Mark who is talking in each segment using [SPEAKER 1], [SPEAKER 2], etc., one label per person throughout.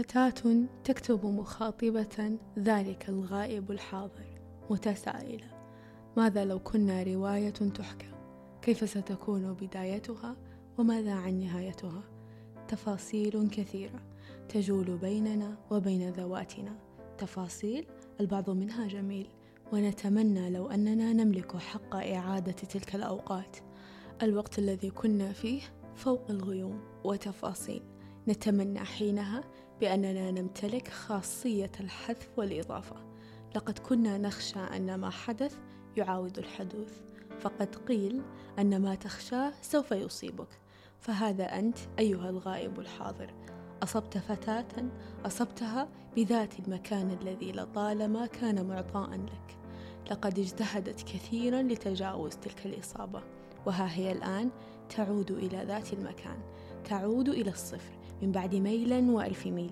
[SPEAKER 1] فتاة تكتب مخاطبة ذلك الغائب الحاضر متسائلة. ماذا لو كنا رواية تحكى كيف ستكون بدايتها؟ وماذا عن نهايتها؟ تفاصيل كثيرة تجول بيننا وبين ذواتنا. تفاصيل؟ البعض منها جميل. ونتمنى لو أننا نملك حق إعادة تلك الأوقات. الوقت الذي كنا فيه فوق الغيوم وتفاصيل. نتمنى حينها بأننا نمتلك خاصية الحذف والإضافة. لقد كنا نخشى أن ما حدث يعاود الحدوث. فقد قيل أن ما تخشاه سوف يصيبك. فهذا أنت أيها الغائب الحاضر. أصبت فتاة أصبتها بذات المكان الذي لطالما كان معطاء لك. لقد اجتهدت كثيرا لتجاوز تلك الإصابة. وها هي الآن تعود إلى ذات المكان. تعود إلى الصفر. من بعد ميلا وألف ميل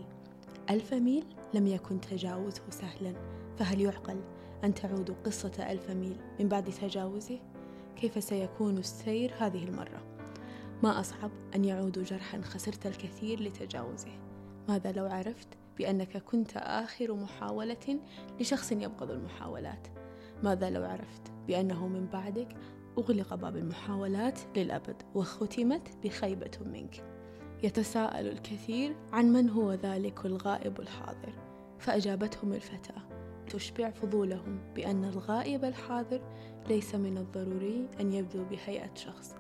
[SPEAKER 1] ألف ميل لم يكن تجاوزه سهلا فهل يعقل أن تعود قصة ألف ميل من بعد تجاوزه؟ كيف سيكون السير هذه المرة؟ ما أصعب أن يعود جرحا خسرت الكثير لتجاوزه ماذا لو عرفت بأنك كنت آخر محاولة لشخص يبغض المحاولات ماذا لو عرفت بأنه من بعدك أغلق باب المحاولات للأبد وختمت بخيبة منك يتساءل الكثير عن من هو ذلك الغائب الحاضر فأجابتهم الفتاة تشبع فضولهم بأن الغائب الحاضر ليس من الضروري أن يبدو بهيئة شخص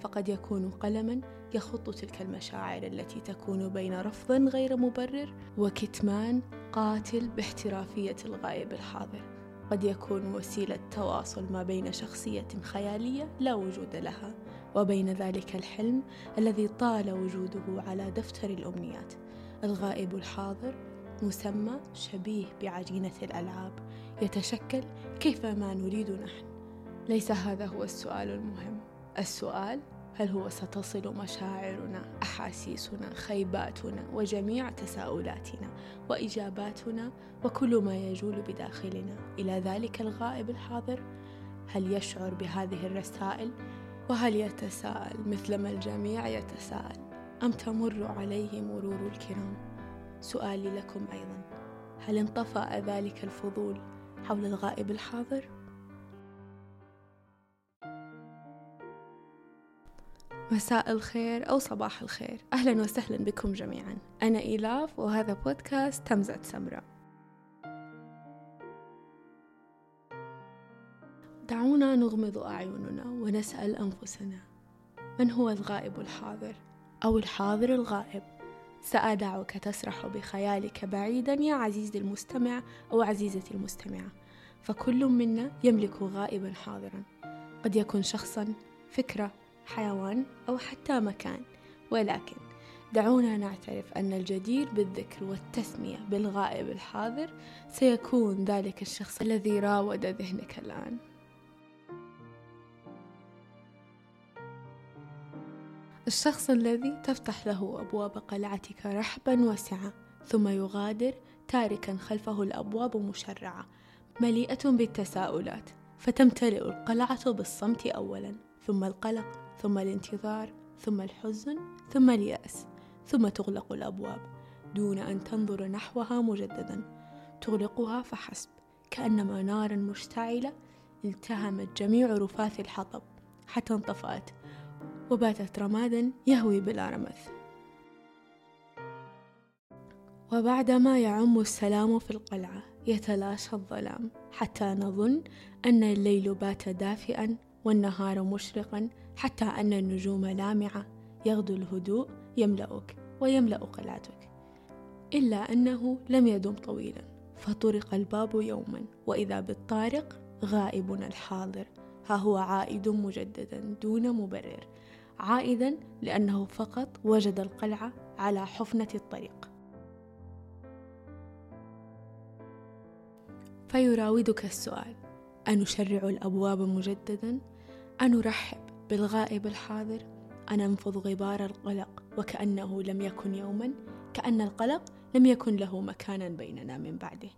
[SPEAKER 1] فقد يكون قلما يخط تلك المشاعر التي تكون بين رفض غير مبرر وكتمان قاتل باحترافية الغائب الحاضر. قد يكون وسيلة تواصل ما بين شخصية خيالية لا وجود لها. وبين ذلك الحلم الذي طال وجوده على دفتر الأمنيات. الغائب الحاضر مسمى شبيه بعجينة الألعاب يتشكل كيفما نريد نحن. ليس هذا هو السؤال المهم. السؤال هل هو ستصل مشاعرنا أحاسيسنا خيباتنا وجميع تساؤلاتنا وإجاباتنا وكل ما يجول بداخلنا؟ إلى ذلك الغائب الحاضر هل يشعر بهذه الرسائل وهل يتساءل مثلما الجميع يتساءل؟ أم تمر عليه مرور الكرام؟ سؤالي لكم أيضا. هل انطفأ ذلك الفضول حول الغائب الحاضر؟ مساء الخير أو صباح الخير. أهلا وسهلا بكم جميعا. أنا إيلاف وهذا بودكاست تمزة سمراء. دعونا نغمض أعيننا ونسأل أنفسنا من هو الغائب الحاضر؟ أو الحاضر الغائب. سأدعك تسرح بخيالك بعيدا يا عزيزي المستمع أو عزيزتي المستمعة. فكل منا يملك غائبا حاضرا. قد يكون شخصا فكرة حيوان أو حتى مكان. ولكن دعونا نعترف أن الجدير بالذكر والتسمية بالغائب الحاضر سيكون ذلك الشخص الذي راود ذهنك الآن. الشخص الذي تفتح له أبواب قلعتك رحبا واسعة ثم يغادر تاركا خلفه الأبواب مشرعة مليئة بالتساؤلات. فتمتلئ القلعة بالصمت أولا ثم القلق ثم الانتظار ثم الحزن ثم اليأس ثم تغلق الأبواب دون أن تنظر نحوها مجددا. تغلقها فحسب كأنما نار مشتعلة التهمت جميع رفاف الحطب. حتى انطفأت وباتت رمادا يهوي بلا رمث. وبعدما يعم السلام في القلعة يتلاشى الظلام حتى نظن أن الليل بات دافئا والنهار مشرقا حتى أن النجوم لامعة. يغدو الهدوء يملأك ويملأ قلعتك إلا أنه لم يدم طويلا. فطرق الباب يوما. وإذا بالطارق غائبنا الحاضر. ها هو عائد مجددا دون مبرر. عائدا لأنه فقط وجد القلعة على حفنة الطريق. فيراودك السؤال أنشرع الأبواب مجددا؟ أنرحب بالغائب الحاضر؟ أننفض غبار القلق وكأنه لم يكن يوما؟ كأن القلق لم يكن له مكانا بيننا من بعده.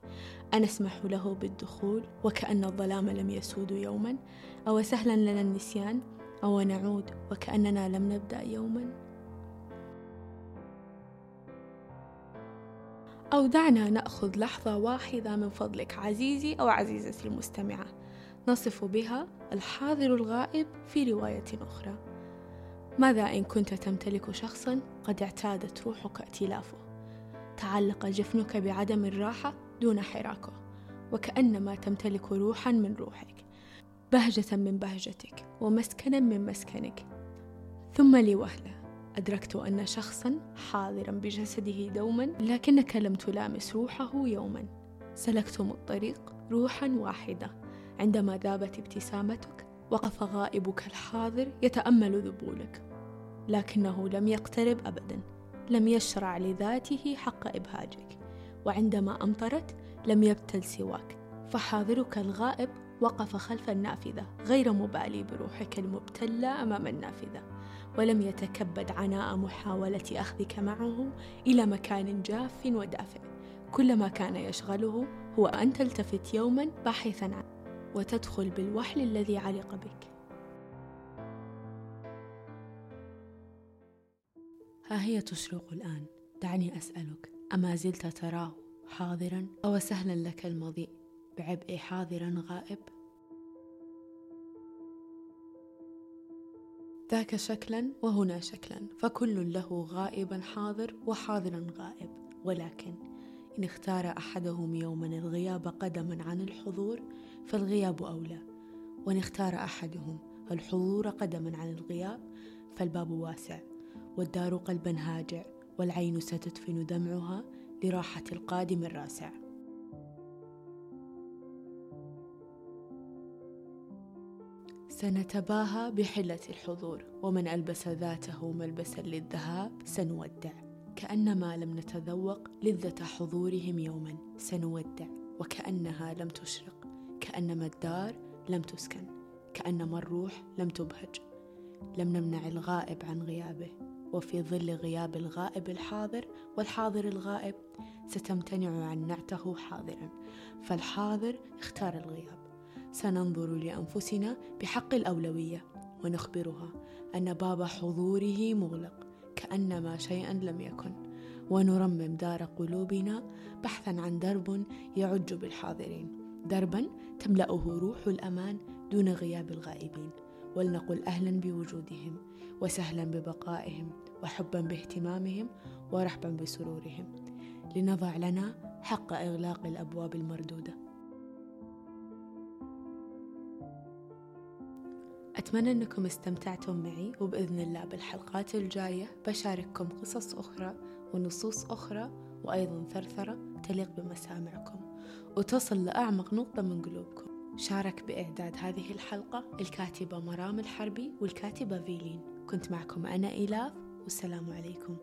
[SPEAKER 1] أنسمح له بالدخول وكأن الظلام لم يسود يوما؟ أو سهلا لنا النسيان؟ أو نعود وكأننا لم نبدأ يوما. أو دعنا نأخذ لحظة واحدة من فضلك عزيزي أو عزيزتي المستمعة. نصف بها الحاضر الغائب في رواية أخرى. ماذا إن كنت تمتلك شخصا قد اعتادت روحك ائتلافه؟ تعلق جفنك بعدم الراحة دون حراكه وكأنما تمتلك روحا من روحك. بهجة من بهجتك ومسكنا من مسكنك. ثم لوهلة أدركت أن شخصا حاضرا بجسده دوما لكنك لم تلامس روحه يوما. سلكتم الطريق روحا واحدة. عندما ذابت ابتسامتك وقف غائبك الحاضر يتأمل ذبولك. لكنه لم يقترب أبدا. لم يشرع لذاته حق إبهاجك. وعندما أمطرت لم يبتل سواك. فحاضرك الغائب وقف خلف النافذة غير مبالي بروحك المبتلة أمام النافذة ولم يتكبد عناء محاولة أخذك معه إلى مكان جاف ودافئ كل ما كان يشغله هو أن تلتفت يوما باحثا عنه وتدخل بالوحل الذي علق بك. ها هي تشرق الآن. دعني أسألك أما زلت تراه حاضرا؟ أو سهلا لك المضيء؟ بعبء حاضرا غائب. ذاك شكلا وهنا شكلا فكل له غائبا حاضر وحاضرا غائب. ولكن إن اختار أحدهم يوما الغياب قدما عن الحضور فالغياب أولى. وإن اختار أحدهم الحضور قدما عن الغياب فالباب واسع. والدار قلبا هاجع والعين ستدفن دمعها لراحة القادم الراسع. سنتباهى بحلة الحضور ومن ألبس ذاته ملبسا للذهاب سنودع. كأنما لم نتذوق لذة حضورهم يوما سنودع. وكأنها لم تشرق كأنما الدار لم تسكن كأنما الروح لم تبهج. لم نمنع الغائب عن غيابه وفي ظل غياب الغائب الحاضر والحاضر الغائب ستمتنع عن نعته حاضرا. فالحاضر اختار الغياب. سننظر لأنفسنا بحق الأولوية ونخبرها أن باب حضوره مغلق كأنما شيئا لم يكن ونرمم دار قلوبنا بحثا عن درب يعج بالحاضرين. دربا تملأه روح الأمان دون غياب الغائبين. ولنقل أهلا بوجودهم وسهلا ببقائهم وحبا باهتمامهم ورحبا بسرورهم. لنضع لنا حق إغلاق الأبواب المردودة. أتمنى أنكم استمتعتم معي وبإذن الله بالحلقات الجاية بشارككم قصص أخرى ونصوص أخرى وأيضا ثرثرة تليق بمسامعكم. وتصل لأعمق نقطة من قلوبكم. شارك بإعداد هذه الحلقة الكاتبة مرام الحربي والكاتبة فيلين. كنت معكم أنا إيلاف والسلام عليكم.